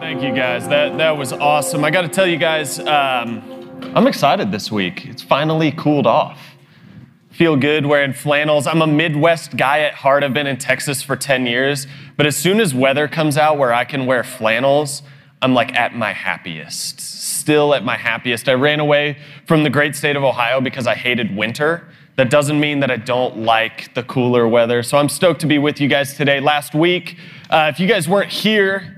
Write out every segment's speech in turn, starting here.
Thank you guys. That that was awesome. I got to tell you guys, um, I'm excited this week. It's finally cooled off. Feel good wearing flannels. I'm a Midwest guy at heart. I've been in Texas for 10 years, but as soon as weather comes out where I can wear flannels, I'm like at my happiest. Still at my happiest. I ran away from the great state of Ohio because I hated winter. That doesn't mean that I don't like the cooler weather. So I'm stoked to be with you guys today. Last week, uh, if you guys weren't here,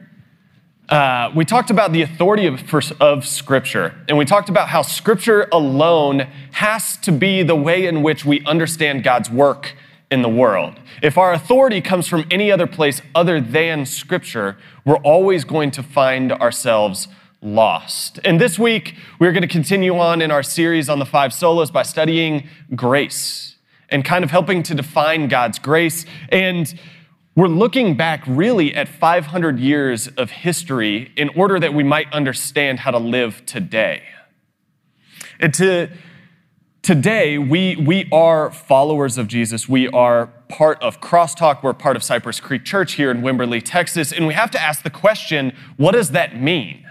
uh, we talked about the authority of, of Scripture, and we talked about how Scripture alone has to be the way in which we understand God's work in the world. If our authority comes from any other place other than Scripture, we're always going to find ourselves lost. And this week, we're going to continue on in our series on the five solas by studying grace and kind of helping to define God's grace. And we're looking back really at 500 years of history in order that we might understand how to live today. And to, today, we, we are followers of Jesus. We are part of Crosstalk. We're part of Cypress Creek Church here in Wimberley, Texas. And we have to ask the question what does that mean?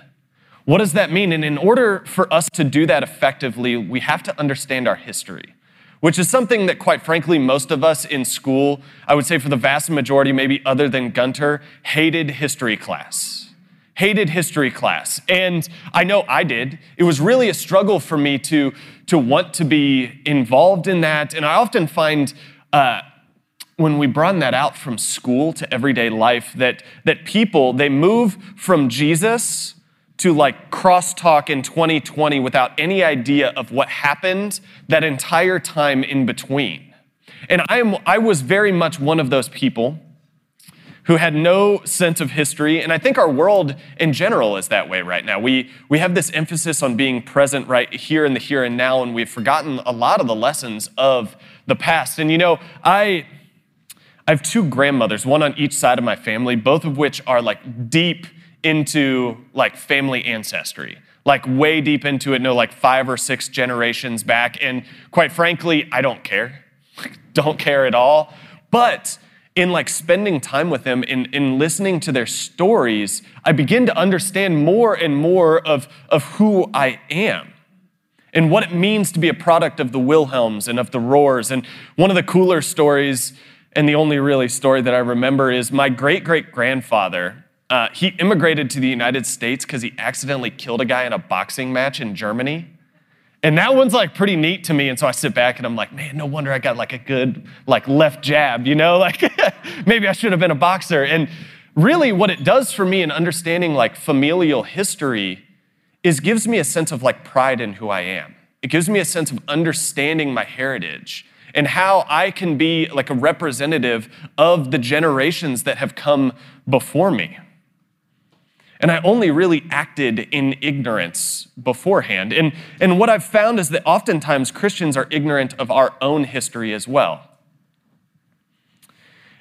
What does that mean? And in order for us to do that effectively, we have to understand our history which is something that, quite frankly, most of us in school, I would say for the vast majority, maybe other than Gunter, hated history class. Hated history class. And I know I did. It was really a struggle for me to, to want to be involved in that. And I often find uh, when we broaden that out from school to everyday life, that, that people, they move from Jesus to like crosstalk in 2020 without any idea of what happened that entire time in between. And I, am, I was very much one of those people who had no sense of history. And I think our world in general is that way right now. We, we have this emphasis on being present right here in the here and now, and we've forgotten a lot of the lessons of the past. And you know, I, I have two grandmothers, one on each side of my family, both of which are like deep into like family ancestry, like way deep into it, no, like five or six generations back. And quite frankly, I don't care. don't care at all. But in like spending time with them, in, in listening to their stories, I begin to understand more and more of, of who I am and what it means to be a product of the Wilhelms and of the Roars. And one of the cooler stories, and the only really story that I remember, is my great great grandfather uh, he immigrated to the United States because he accidentally killed a guy in a boxing match in Germany. And that one's like pretty neat to me. And so I sit back and I'm like, man, no wonder I got like a good like left jab, you know? Like maybe I should have been a boxer. And really what it does for me in understanding like familial history is gives me a sense of like pride in who I am. It gives me a sense of understanding my heritage and how I can be like a representative of the generations that have come before me. And I only really acted in ignorance beforehand. And, and what I've found is that oftentimes Christians are ignorant of our own history as well.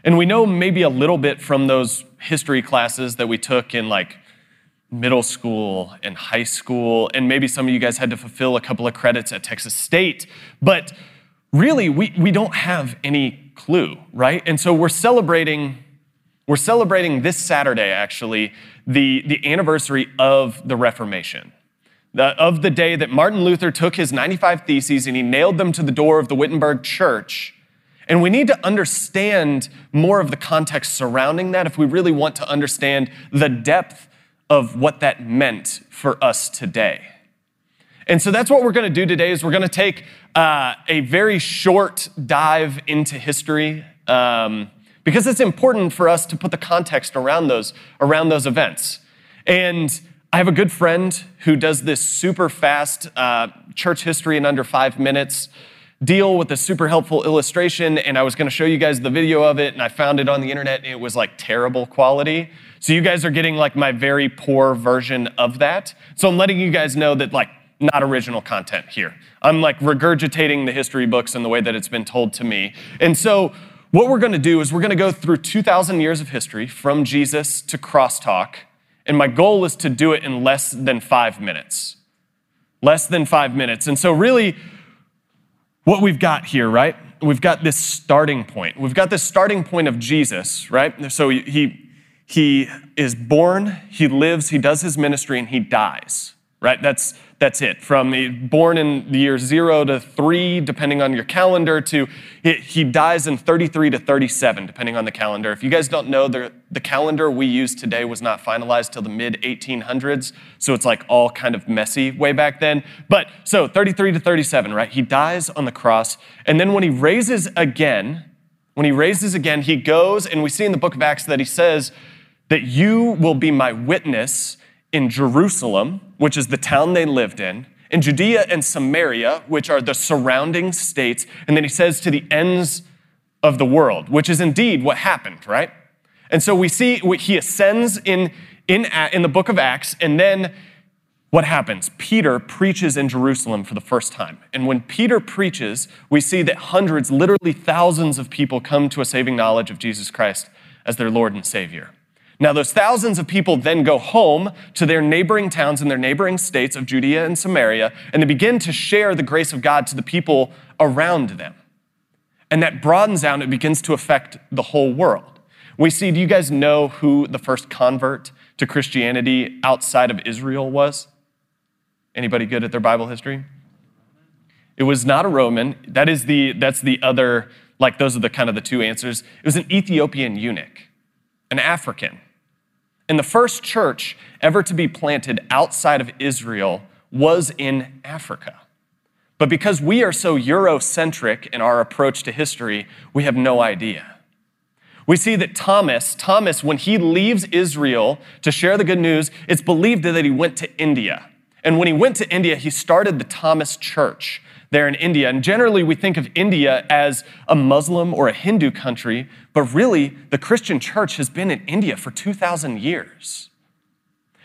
And we know maybe a little bit from those history classes that we took in like middle school and high school, and maybe some of you guys had to fulfill a couple of credits at Texas State. But really, we, we don't have any clue, right? And so we're celebrating we're celebrating this Saturday, actually, the, the anniversary of the Reformation. The, of the day that Martin Luther took his 95 Theses and he nailed them to the door of the Wittenberg Church. And we need to understand more of the context surrounding that if we really want to understand the depth of what that meant for us today. And so that's what we're going to do today is we're going to take uh, a very short dive into history. Um, because it's important for us to put the context around those, around those events. And I have a good friend who does this super fast uh, church history in under five minutes deal with a super helpful illustration. And I was going to show you guys the video of it, and I found it on the internet, and it was like terrible quality. So you guys are getting like my very poor version of that. So I'm letting you guys know that like not original content here. I'm like regurgitating the history books in the way that it's been told to me. And so what we're going to do is we're going to go through 2,000 years of history from Jesus to crosstalk, and my goal is to do it in less than five minutes. Less than five minutes. And so, really, what we've got here, right? We've got this starting point. We've got this starting point of Jesus, right? So he, he is born, he lives, he does his ministry, and he dies, right? That's, that's it. From born in the year zero to three, depending on your calendar, to he dies in 33 to 37, depending on the calendar. If you guys don't know, the, the calendar we use today was not finalized till the mid 1800s, so it's like all kind of messy way back then. But so 33 to 37, right? He dies on the cross, and then when he raises again, when he raises again, he goes, and we see in the book of Acts that he says, that you will be my witness in Jerusalem, which is the town they lived in, in Judea and Samaria, which are the surrounding states, and then he says to the ends of the world, which is indeed what happened, right? And so we see he ascends in, in, in the book of Acts, and then what happens? Peter preaches in Jerusalem for the first time. And when Peter preaches, we see that hundreds, literally thousands of people come to a saving knowledge of Jesus Christ as their Lord and Savior. Now, those thousands of people then go home to their neighboring towns and their neighboring states of Judea and Samaria, and they begin to share the grace of God to the people around them. And that broadens out and it begins to affect the whole world. We see, do you guys know who the first convert to Christianity outside of Israel was? Anybody good at their Bible history? It was not a Roman. That is the, that's the other, like those are the kind of the two answers. It was an Ethiopian eunuch, an African. And the first church ever to be planted outside of Israel was in Africa. But because we are so Eurocentric in our approach to history, we have no idea. We see that Thomas, Thomas, when he leaves Israel to share the good news, it's believed that he went to India. And when he went to India, he started the Thomas Church there in India. And generally, we think of India as a Muslim or a Hindu country, but really, the Christian church has been in India for 2,000 years.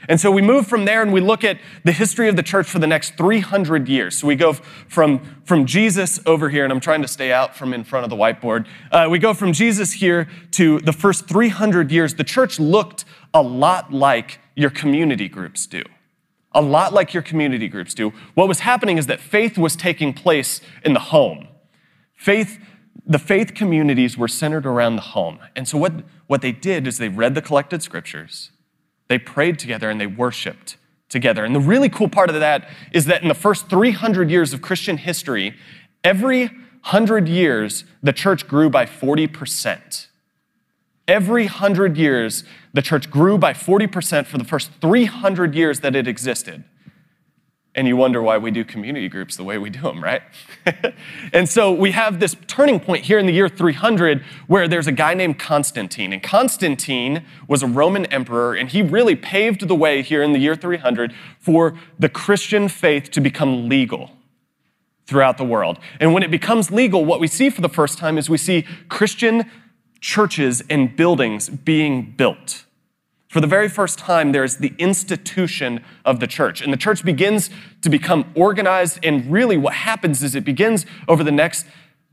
And so we move from there and we look at the history of the church for the next 300 years. So we go from, from Jesus over here, and I'm trying to stay out from in front of the whiteboard. Uh, we go from Jesus here to the first 300 years. The church looked a lot like your community groups do a lot like your community groups do. What was happening is that faith was taking place in the home. Faith, the faith communities were centered around the home. And so what, what they did is they read the collected scriptures, they prayed together, and they worshiped together. And the really cool part of that is that in the first 300 years of Christian history, every 100 years, the church grew by 40%. Every 100 years, the church grew by 40% for the first 300 years that it existed. And you wonder why we do community groups the way we do them, right? and so we have this turning point here in the year 300 where there's a guy named Constantine. And Constantine was a Roman emperor, and he really paved the way here in the year 300 for the Christian faith to become legal throughout the world. And when it becomes legal, what we see for the first time is we see Christian churches and buildings being built. For the very first time, there's the institution of the church. And the church begins to become organized. And really, what happens is it begins over the next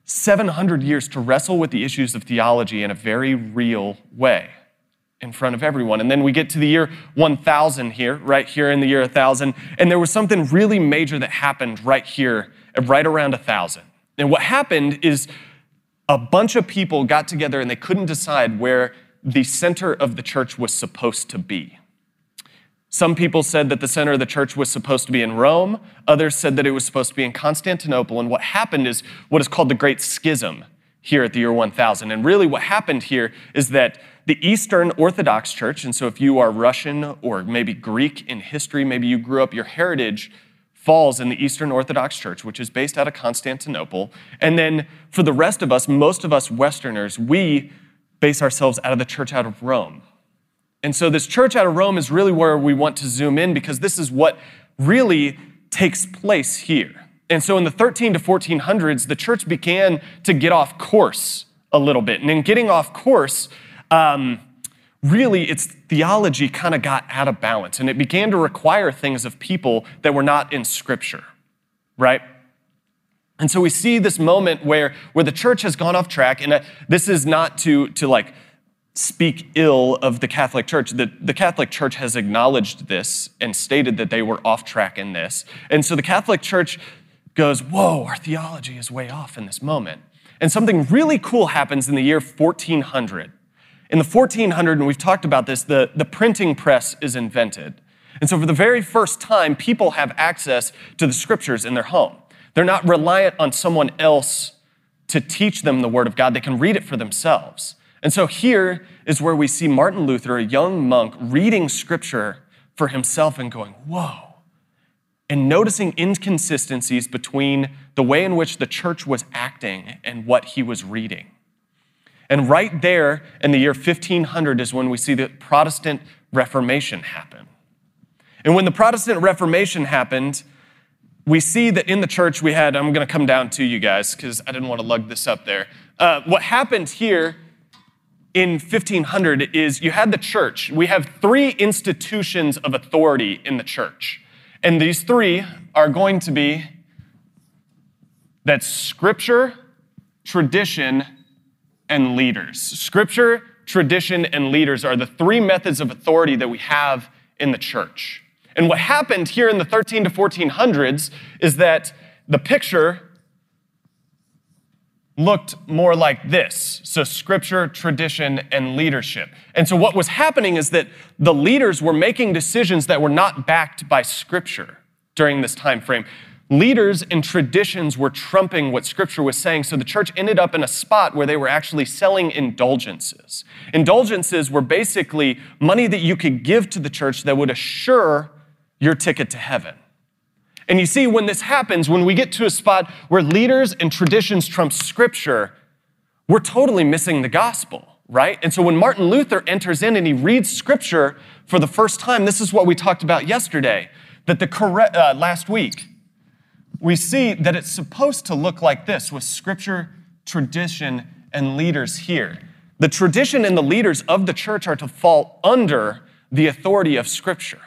700 years to wrestle with the issues of theology in a very real way in front of everyone. And then we get to the year 1000 here, right here in the year 1000. And there was something really major that happened right here, right around 1000. And what happened is a bunch of people got together and they couldn't decide where the center of the church was supposed to be. Some people said that the center of the church was supposed to be in Rome. Others said that it was supposed to be in Constantinople. And what happened is what is called the Great Schism here at the year 1000. And really, what happened here is that the Eastern Orthodox Church, and so if you are Russian or maybe Greek in history, maybe you grew up, your heritage falls in the Eastern Orthodox Church, which is based out of Constantinople. And then for the rest of us, most of us Westerners, we base ourselves out of the church out of Rome. And so, this church out of Rome is really where we want to zoom in because this is what really takes place here. And so, in the 13 to 1400s, the church began to get off course a little bit. And in getting off course, um, really its theology kind of got out of balance and it began to require things of people that were not in Scripture, right? And so we see this moment where, where the church has gone off track, and uh, this is not to, to like speak ill of the Catholic Church. The, the Catholic Church has acknowledged this and stated that they were off track in this. And so the Catholic Church goes, Whoa, our theology is way off in this moment. And something really cool happens in the year 1400. In the 1400s, and we've talked about this, the, the printing press is invented. And so, for the very first time, people have access to the scriptures in their home. They're not reliant on someone else to teach them the Word of God, they can read it for themselves. And so, here is where we see Martin Luther, a young monk, reading scripture for himself and going, Whoa, and noticing inconsistencies between the way in which the church was acting and what he was reading. And right there in the year 1500 is when we see the Protestant Reformation happen. And when the Protestant Reformation happened, we see that in the church we had, I'm going to come down to you guys because I didn't want to lug this up there. Uh, what happened here in 1500 is you had the church. We have three institutions of authority in the church. And these three are going to be that scripture, tradition, and leaders. Scripture, tradition, and leaders are the three methods of authority that we have in the church. And what happened here in the 13 to 1400s is that the picture looked more like this so scripture tradition and leadership and so what was happening is that the leaders were making decisions that were not backed by scripture during this time frame leaders and traditions were trumping what scripture was saying so the church ended up in a spot where they were actually selling indulgences indulgences were basically money that you could give to the church that would assure your ticket to heaven. And you see, when this happens, when we get to a spot where leaders and traditions trump scripture, we're totally missing the gospel, right? And so when Martin Luther enters in and he reads scripture for the first time, this is what we talked about yesterday, that the correct, uh, last week, we see that it's supposed to look like this with scripture, tradition, and leaders here. The tradition and the leaders of the church are to fall under the authority of scripture.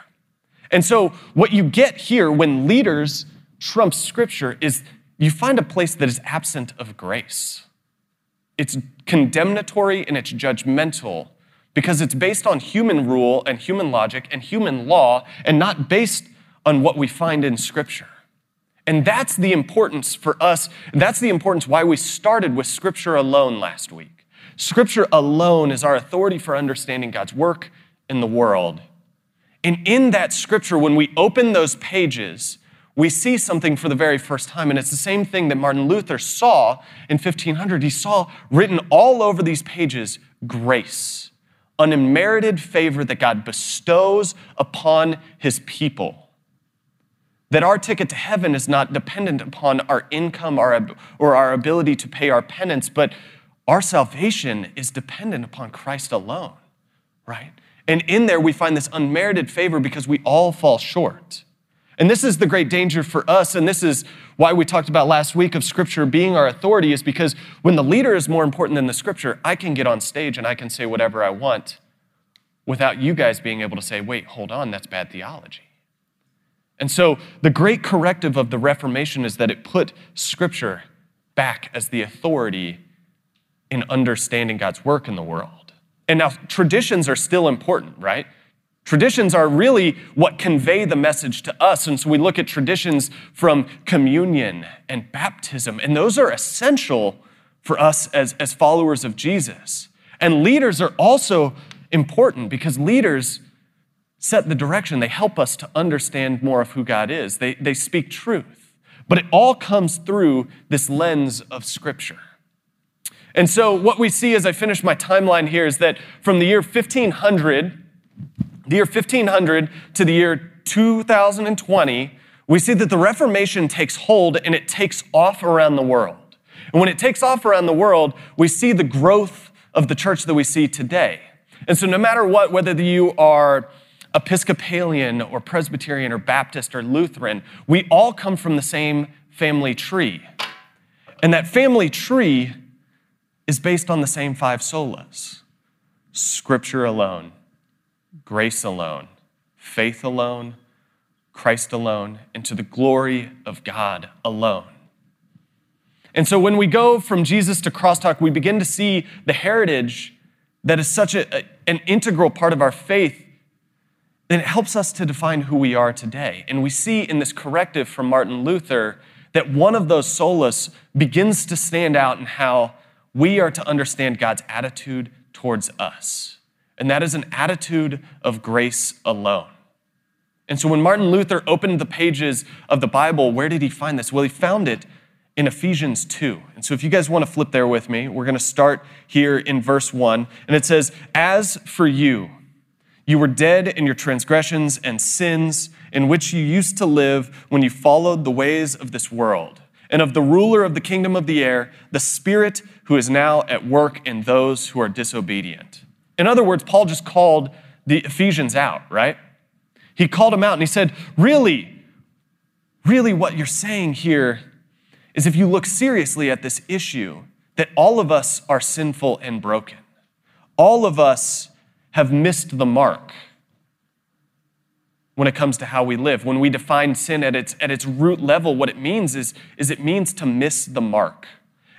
And so, what you get here when leaders trump scripture is you find a place that is absent of grace. It's condemnatory and it's judgmental because it's based on human rule and human logic and human law and not based on what we find in scripture. And that's the importance for us. That's the importance why we started with scripture alone last week. Scripture alone is our authority for understanding God's work in the world and in that scripture, when we open those pages, we see something for the very first time. And it's the same thing that Martin Luther saw in 1500. He saw written all over these pages grace, unmerited favor that God bestows upon his people. That our ticket to heaven is not dependent upon our income or our ability to pay our penance, but our salvation is dependent upon Christ alone, right? And in there, we find this unmerited favor because we all fall short. And this is the great danger for us. And this is why we talked about last week of Scripture being our authority, is because when the leader is more important than the Scripture, I can get on stage and I can say whatever I want without you guys being able to say, wait, hold on, that's bad theology. And so the great corrective of the Reformation is that it put Scripture back as the authority in understanding God's work in the world. And now, traditions are still important, right? Traditions are really what convey the message to us. And so we look at traditions from communion and baptism, and those are essential for us as, as followers of Jesus. And leaders are also important because leaders set the direction. They help us to understand more of who God is, they, they speak truth. But it all comes through this lens of Scripture. And so, what we see as I finish my timeline here is that from the year 1500, the year 1500 to the year 2020, we see that the Reformation takes hold and it takes off around the world. And when it takes off around the world, we see the growth of the church that we see today. And so, no matter what, whether you are Episcopalian or Presbyterian or Baptist or Lutheran, we all come from the same family tree. And that family tree is based on the same five solas Scripture alone, grace alone, faith alone, Christ alone, and to the glory of God alone. And so when we go from Jesus to crosstalk, we begin to see the heritage that is such a, an integral part of our faith then it helps us to define who we are today. And we see in this corrective from Martin Luther that one of those solas begins to stand out in how we are to understand God's attitude towards us. And that is an attitude of grace alone. And so when Martin Luther opened the pages of the Bible, where did he find this? Well, he found it in Ephesians 2. And so if you guys want to flip there with me, we're going to start here in verse 1. And it says, As for you, you were dead in your transgressions and sins, in which you used to live when you followed the ways of this world, and of the ruler of the kingdom of the air, the Spirit who is now at work in those who are disobedient. In other words, Paul just called the Ephesians out, right? He called them out and he said, Really, really, what you're saying here is if you look seriously at this issue, that all of us are sinful and broken. All of us have missed the mark when it comes to how we live. When we define sin at its, at its root level, what it means is, is it means to miss the mark.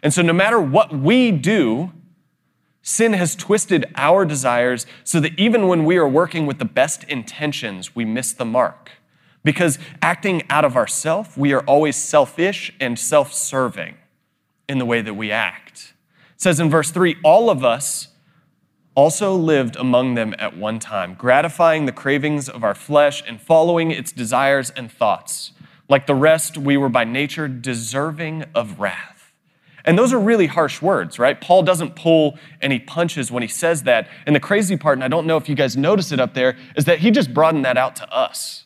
And so, no matter what we do, sin has twisted our desires so that even when we are working with the best intentions, we miss the mark. Because acting out of ourself, we are always selfish and self serving in the way that we act. It says in verse 3 all of us also lived among them at one time, gratifying the cravings of our flesh and following its desires and thoughts. Like the rest, we were by nature deserving of wrath. And those are really harsh words, right? Paul doesn't pull any punches when he says that. And the crazy part, and I don't know if you guys notice it up there, is that he just broadened that out to us.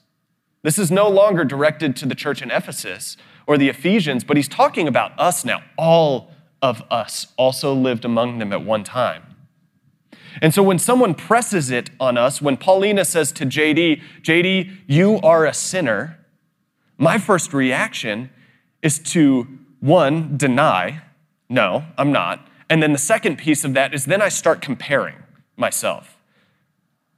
This is no longer directed to the church in Ephesus or the Ephesians, but he's talking about us now. All of us also lived among them at one time. And so when someone presses it on us, when Paulina says to JD, JD, you are a sinner, my first reaction is to one, deny, no, I'm not. And then the second piece of that is then I start comparing myself.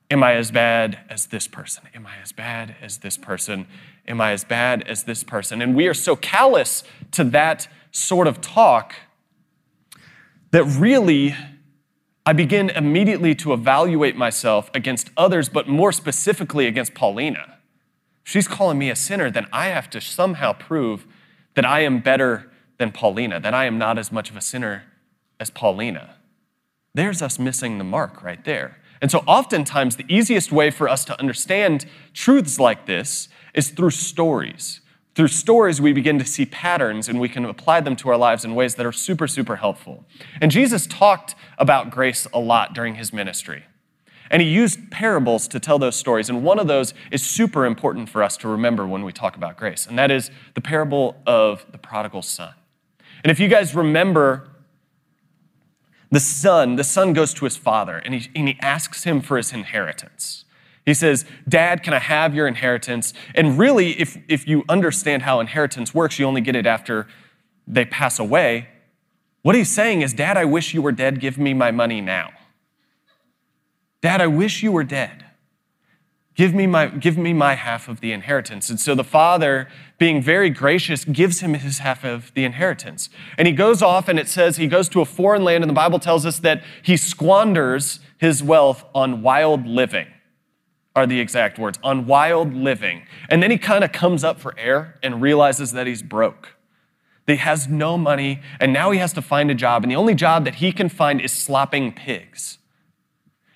Am I as bad as this person? Am I as bad as this person? Am I as bad as this person? And we are so callous to that sort of talk that really I begin immediately to evaluate myself against others, but more specifically against Paulina. she's calling me a sinner, then I have to somehow prove that I am better than Paulina, that I am not as much of a sinner as Paulina. There's us missing the mark right there. And so, oftentimes, the easiest way for us to understand truths like this is through stories. Through stories, we begin to see patterns and we can apply them to our lives in ways that are super, super helpful. And Jesus talked about grace a lot during his ministry. And he used parables to tell those stories. And one of those is super important for us to remember when we talk about grace. And that is the parable of the prodigal son. And if you guys remember the son, the son goes to his father and he, and he asks him for his inheritance. He says, Dad, can I have your inheritance? And really, if, if you understand how inheritance works, you only get it after they pass away. What he's saying is, Dad, I wish you were dead. Give me my money now. Dad, I wish you were dead. Give me my, give me my half of the inheritance. And so the father, being very gracious, gives him his half of the inheritance. And he goes off, and it says he goes to a foreign land, and the Bible tells us that he squanders his wealth on wild living, are the exact words, on wild living. And then he kind of comes up for air and realizes that he's broke. That he has no money, and now he has to find a job. And the only job that he can find is slopping pigs.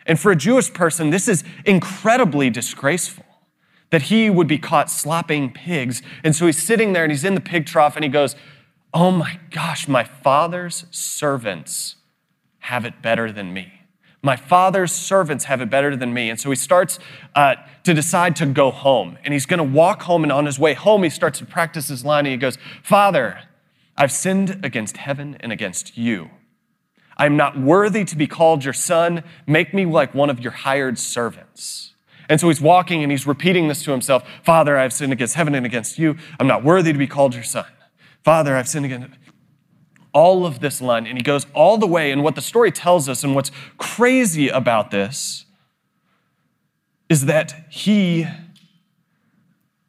And for a Jewish person, this is incredibly disgraceful that he would be caught slopping pigs. And so he's sitting there and he's in the pig trough and he goes, Oh my gosh, my father's servants have it better than me. My father's servants have it better than me. And so he starts uh, to decide to go home. And he's going to walk home. And on his way home, he starts to practice his line. And he goes, Father, I've sinned against heaven and against you. I am not worthy to be called your son. Make me like one of your hired servants. And so he's walking and he's repeating this to himself Father, I've sinned against heaven and against you. I'm not worthy to be called your son. Father, I've sinned against all of this line. And he goes all the way. And what the story tells us, and what's crazy about this, is that he,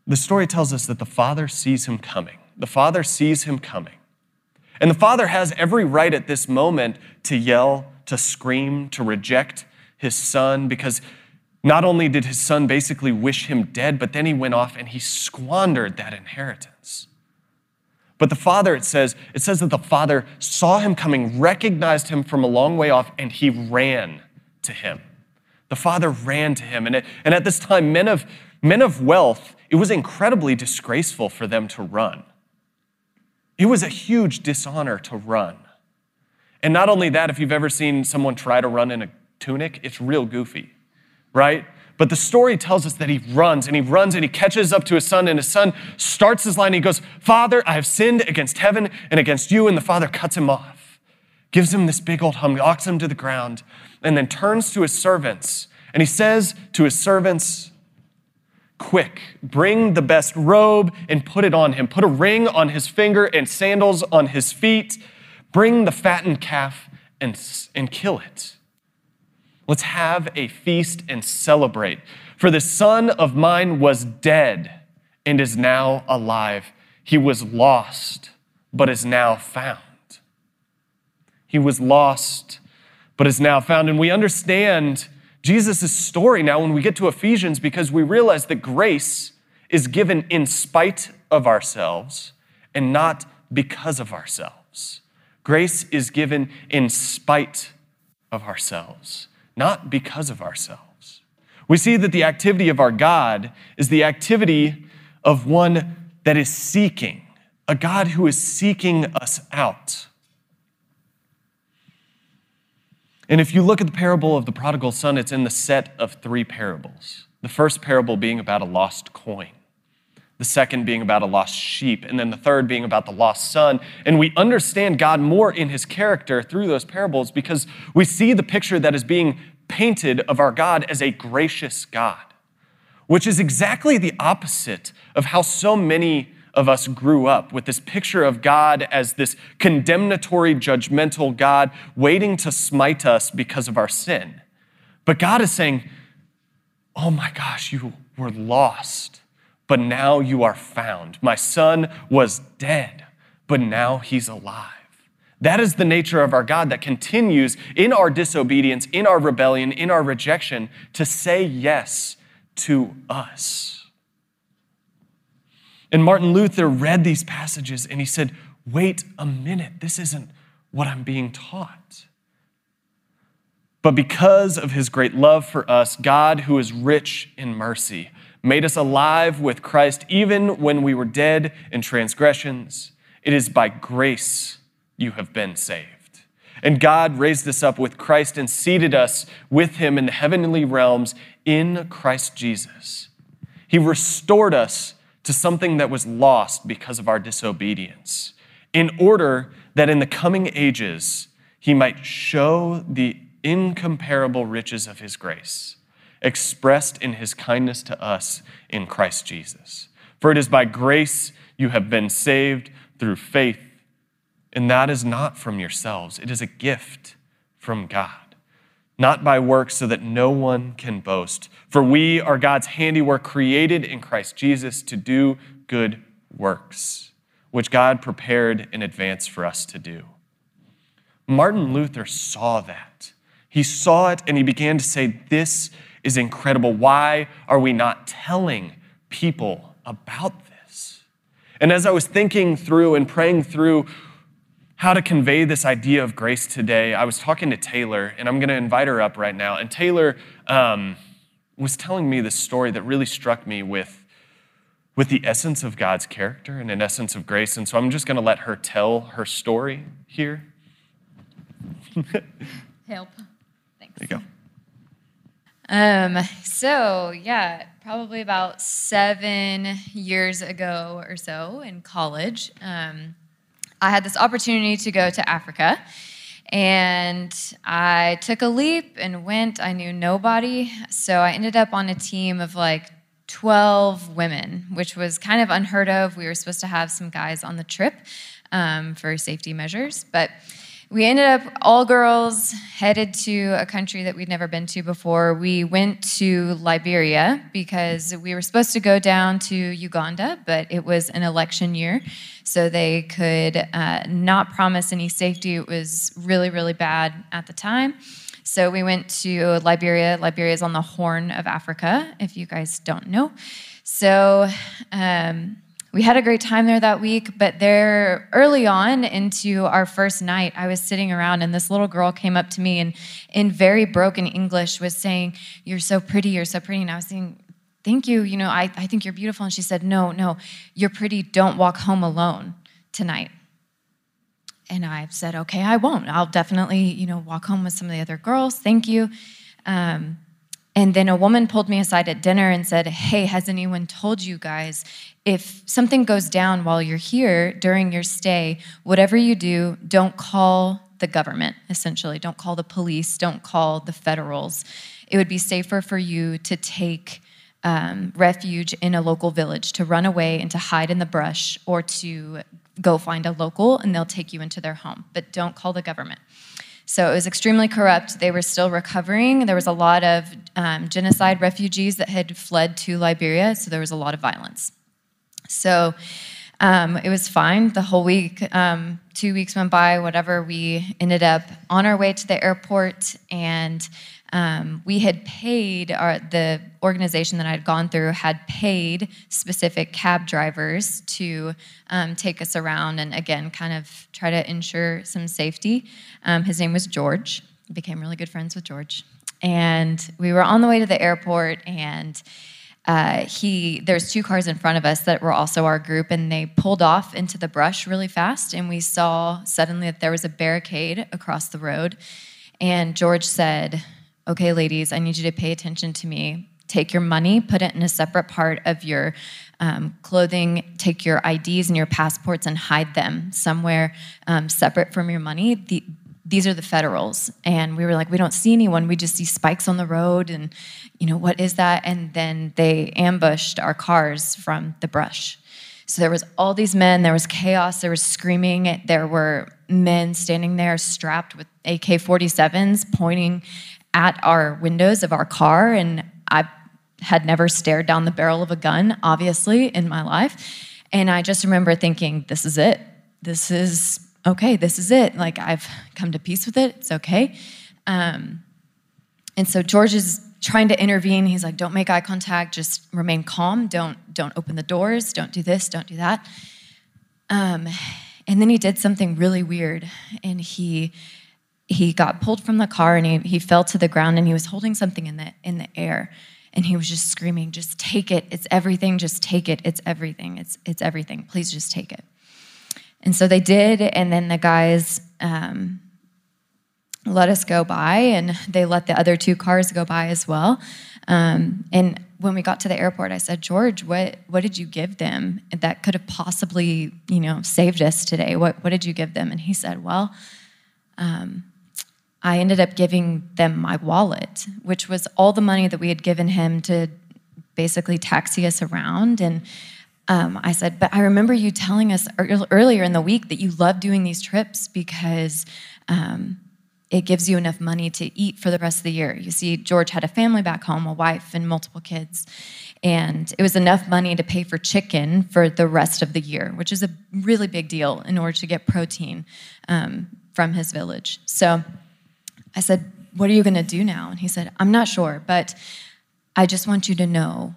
the story tells us that the father sees him coming. The father sees him coming. And the father has every right at this moment to yell, to scream, to reject his son because not only did his son basically wish him dead, but then he went off and he squandered that inheritance. But the father, it says, it says that the father saw him coming, recognized him from a long way off, and he ran to him. The father ran to him. And, it, and at this time, men of, men of wealth, it was incredibly disgraceful for them to run. It was a huge dishonor to run. And not only that, if you've ever seen someone try to run in a tunic, it's real goofy, right? But the story tells us that he runs and he runs and he catches up to his son, and his son starts his line. And he goes, Father, I have sinned against heaven and against you. And the father cuts him off, gives him this big old hum, knocks him to the ground, and then turns to his servants. And he says to his servants, Quick, bring the best robe and put it on him. Put a ring on his finger and sandals on his feet. Bring the fattened calf and, and kill it. Let's have a feast and celebrate. For the son of mine was dead and is now alive. He was lost, but is now found. He was lost, but is now found. And we understand Jesus' story now when we get to Ephesians because we realize that grace is given in spite of ourselves and not because of ourselves. Grace is given in spite of ourselves not because of ourselves. We see that the activity of our God is the activity of one that is seeking, a God who is seeking us out. And if you look at the parable of the prodigal son, it's in the set of three parables. The first parable being about a lost coin the second being about a lost sheep, and then the third being about the lost son. And we understand God more in his character through those parables because we see the picture that is being painted of our God as a gracious God, which is exactly the opposite of how so many of us grew up with this picture of God as this condemnatory, judgmental God waiting to smite us because of our sin. But God is saying, Oh my gosh, you were lost but now you are found. My son was dead, but now he's alive. That is the nature of our God that continues in our disobedience, in our rebellion, in our rejection to say yes to us. And Martin Luther read these passages and he said, Wait a minute, this isn't what I'm being taught. But because of his great love for us, God, who is rich in mercy, made us alive with Christ even when we were dead in transgressions. It is by grace you have been saved. And God raised us up with Christ and seated us with him in the heavenly realms in Christ Jesus. He restored us to something that was lost because of our disobedience, in order that in the coming ages he might show the incomparable riches of his grace expressed in his kindness to us in Christ Jesus. For it is by grace you have been saved through faith, and that is not from yourselves, it is a gift from God, not by works, so that no one can boast. For we are God's handiwork, created in Christ Jesus to do good works, which God prepared in advance for us to do. Martin Luther saw that. He saw it and he began to say, This is incredible. Why are we not telling people about this? And as I was thinking through and praying through how to convey this idea of grace today, I was talking to Taylor, and I'm going to invite her up right now. And Taylor um, was telling me this story that really struck me with, with the essence of God's character and an essence of grace. And so I'm just going to let her tell her story here. Help. Thanks. There you go. Um, so yeah, probably about seven years ago or so in college, um, I had this opportunity to go to Africa. And I took a leap and went. I knew nobody. So I ended up on a team of like 12 women, which was kind of unheard of. We were supposed to have some guys on the trip um, for safety measures. But we ended up all girls headed to a country that we'd never been to before. We went to Liberia because we were supposed to go down to Uganda, but it was an election year, so they could uh, not promise any safety. It was really, really bad at the time. So we went to Liberia. Liberia is on the Horn of Africa, if you guys don't know. So, um, we had a great time there that week, but there early on into our first night, I was sitting around and this little girl came up to me and in very broken English was saying, You're so pretty, you're so pretty. And I was saying, Thank you, you know, I, I think you're beautiful. And she said, No, no, you're pretty, don't walk home alone tonight. And I said, Okay, I won't. I'll definitely, you know, walk home with some of the other girls. Thank you. Um, and then a woman pulled me aside at dinner and said, Hey, has anyone told you guys if something goes down while you're here during your stay, whatever you do, don't call the government, essentially. Don't call the police, don't call the federals. It would be safer for you to take um, refuge in a local village, to run away and to hide in the brush, or to go find a local and they'll take you into their home. But don't call the government. So it was extremely corrupt. They were still recovering. There was a lot of um, genocide refugees that had fled to Liberia, so there was a lot of violence. So um, it was fine the whole week. Um, two weeks went by, whatever. We ended up on our way to the airport, and um, we had paid our, the organization that I had gone through had paid specific cab drivers to um, take us around and again kind of try to ensure some safety. Um, his name was George. Became really good friends with George, and we were on the way to the airport and uh, he there's two cars in front of us that were also our group and they pulled off into the brush really fast and we saw suddenly that there was a barricade across the road and george said okay ladies i need you to pay attention to me. Take your money put it in a separate part of your um, clothing take your ids and your passports and hide them somewhere um, separate from your money. The, these are the federals. And we were like we don't see anyone. We just see spikes on the road and you know what is that? And then they ambushed our cars from the brush. So there was all these men. There was chaos. There was screaming. There were men standing there strapped with ak-47s pointing at our windows of our car and i had never stared down the barrel of a gun obviously in my life and i just remember thinking this is it this is okay, this is it. Like I've come to peace with it. It's okay. Um, and so George is trying to intervene. He's like, don't make eye contact. Just remain calm. Don't don't open the doors. Don't do this. Don't do that. Um, and then he did something really weird, and he he got pulled from the car and he, he fell to the ground and he was holding something in the in the air. And he was just screaming just take it. It's everything. Just take it. It's everything. It's it's everything. Please just take it. And so they did, and then the guys um, let us go by, and they let the other two cars go by as well. Um, and when we got to the airport, I said, George, what what did you give them that could have possibly, you know, saved us today? What what did you give them? And he said, Well, um, I ended up giving them my wallet, which was all the money that we had given him to basically taxi us around and um, I said, but I remember you telling us earlier in the week that you love doing these trips because um, it gives you enough money to eat for the rest of the year. You see, George had a family back home, a wife, and multiple kids. And it was enough money to pay for chicken for the rest of the year, which is a really big deal in order to get protein um, from his village. So I said, What are you going to do now? And he said, I'm not sure, but I just want you to know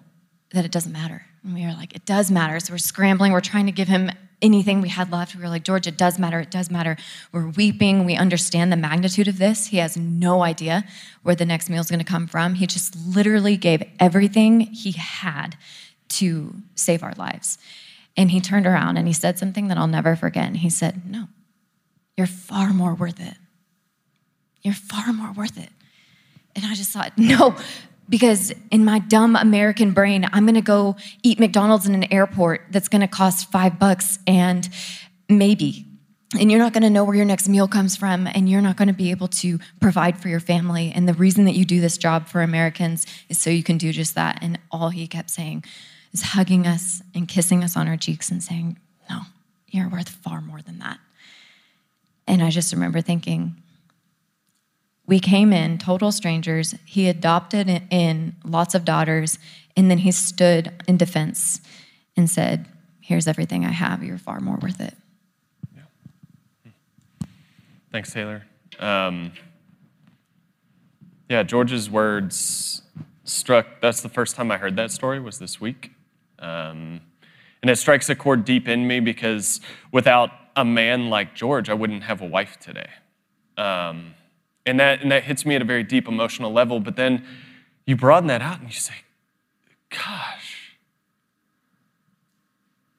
that it doesn't matter. And we were like, it does matter. So we're scrambling. We're trying to give him anything we had left. We were like, George, it does matter. It does matter. We're weeping. We understand the magnitude of this. He has no idea where the next meal is going to come from. He just literally gave everything he had to save our lives. And he turned around and he said something that I'll never forget. And he said, No, you're far more worth it. You're far more worth it. And I just thought, No, because in my dumb American brain, I'm gonna go eat McDonald's in an airport that's gonna cost five bucks and maybe. And you're not gonna know where your next meal comes from, and you're not gonna be able to provide for your family. And the reason that you do this job for Americans is so you can do just that. And all he kept saying is hugging us and kissing us on our cheeks and saying, No, you're worth far more than that. And I just remember thinking, we came in total strangers. He adopted in lots of daughters, and then he stood in defense and said, Here's everything I have. You're far more worth it. Yeah. Thanks, Taylor. Um, yeah, George's words struck. That's the first time I heard that story. Was this week, um, And it strikes a chord deep in me because without a man like George, I wouldn't have a wife today. Um, and, that, and that hits me at a very deep emotional level. But then you broaden that out and you say, gosh,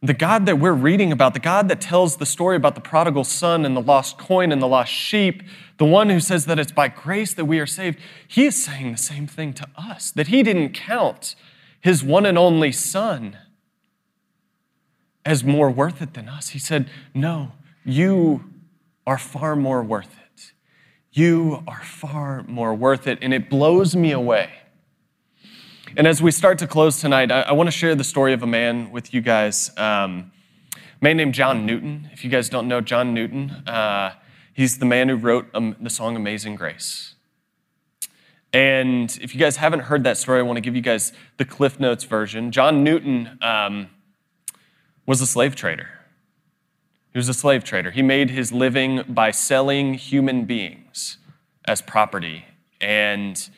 the God that we're reading about, the God that tells the story about the prodigal son and the lost coin and the lost sheep, the one who says that it's by grace that we are saved, he is saying the same thing to us that he didn't count his one and only son as more worth it than us. He said, No, you are far more worth it. You are far more worth it. And it blows me away. And as we start to close tonight, I, I want to share the story of a man with you guys. Um, a man named John Newton. If you guys don't know John Newton, uh, he's the man who wrote um, the song Amazing Grace. And if you guys haven't heard that story, I want to give you guys the Cliff Notes version. John Newton um, was a slave trader. He was a slave trader. He made his living by selling human beings as property. And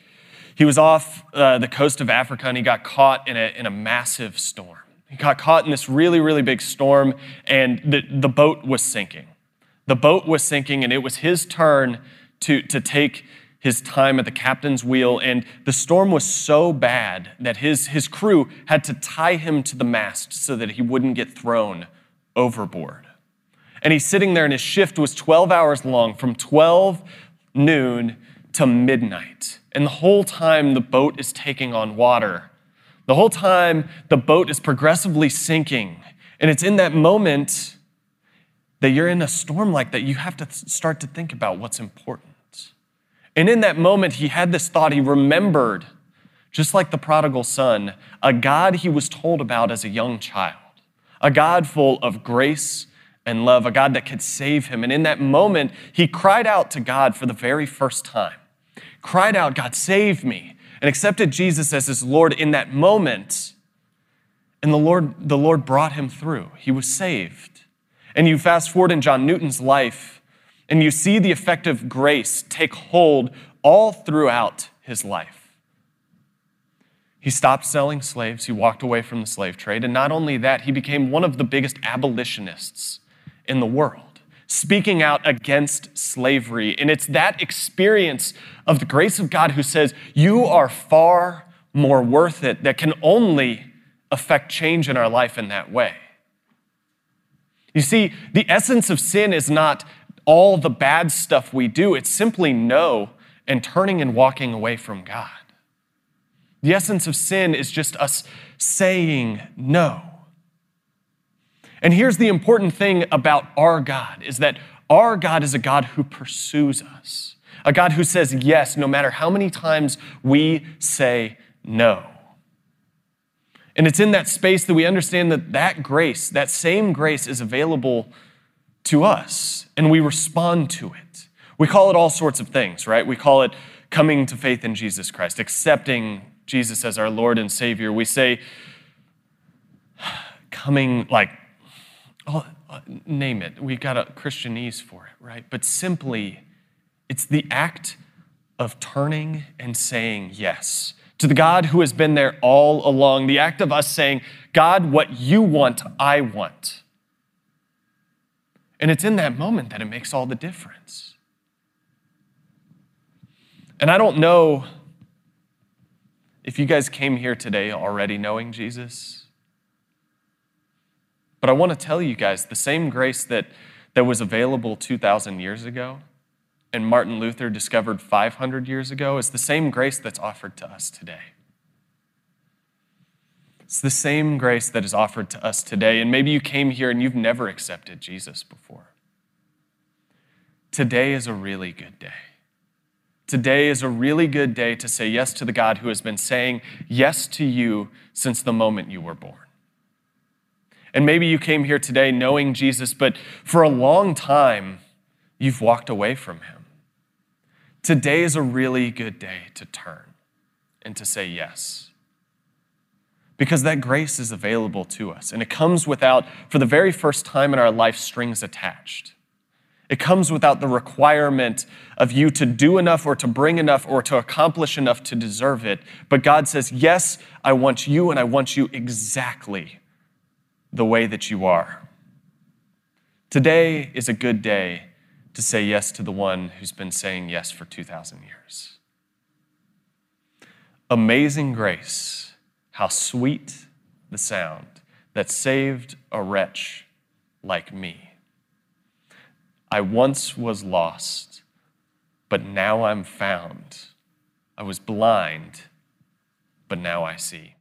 he was off uh, the coast of Africa and he got caught in a, in a massive storm. He got caught in this really, really big storm, and the, the boat was sinking. The boat was sinking, and it was his turn to, to take his time at the captain's wheel, and the storm was so bad that his, his crew had to tie him to the mast so that he wouldn't get thrown overboard. And he's sitting there, and his shift was 12 hours long from 12 noon to midnight. And the whole time the boat is taking on water, the whole time the boat is progressively sinking. And it's in that moment that you're in a storm like that, you have to start to think about what's important. And in that moment, he had this thought. He remembered, just like the prodigal son, a God he was told about as a young child, a God full of grace and love, a God that could save him. And in that moment, he cried out to God for the very first time, cried out, God, save me, and accepted Jesus as his Lord in that moment. And the Lord, the Lord brought him through. He was saved. And you fast forward in John Newton's life, and you see the effect of grace take hold all throughout his life. He stopped selling slaves, he walked away from the slave trade, and not only that, he became one of the biggest abolitionists in the world, speaking out against slavery. And it's that experience of the grace of God who says, You are far more worth it, that can only affect change in our life in that way. You see, the essence of sin is not all the bad stuff we do. It's simply no and turning and walking away from God. The essence of sin is just us saying no. And here's the important thing about our God is that our God is a God who pursues us. A God who says yes no matter how many times we say no. And it's in that space that we understand that that grace, that same grace is available to us and we respond to it. We call it all sorts of things, right? We call it coming to faith in Jesus Christ, accepting Jesus as our Lord and Savior. We say, coming, like, oh, uh, name it. We've got a Christianese for it, right? But simply, it's the act of turning and saying yes to the God who has been there all along. The act of us saying, God, what you want, I want. And it's in that moment that it makes all the difference. And I don't know if you guys came here today already knowing Jesus, but I want to tell you guys the same grace that, that was available 2,000 years ago and Martin Luther discovered 500 years ago is the same grace that's offered to us today. It's the same grace that is offered to us today. And maybe you came here and you've never accepted Jesus before. Today is a really good day. Today is a really good day to say yes to the God who has been saying yes to you since the moment you were born. And maybe you came here today knowing Jesus, but for a long time, you've walked away from him. Today is a really good day to turn and to say yes because that grace is available to us. And it comes without, for the very first time in our life, strings attached. It comes without the requirement of you to do enough or to bring enough or to accomplish enough to deserve it. But God says, Yes, I want you and I want you exactly the way that you are. Today is a good day to say yes to the one who's been saying yes for 2,000 years. Amazing grace, how sweet the sound that saved a wretch like me. I once was lost, but now I'm found. I was blind, but now I see.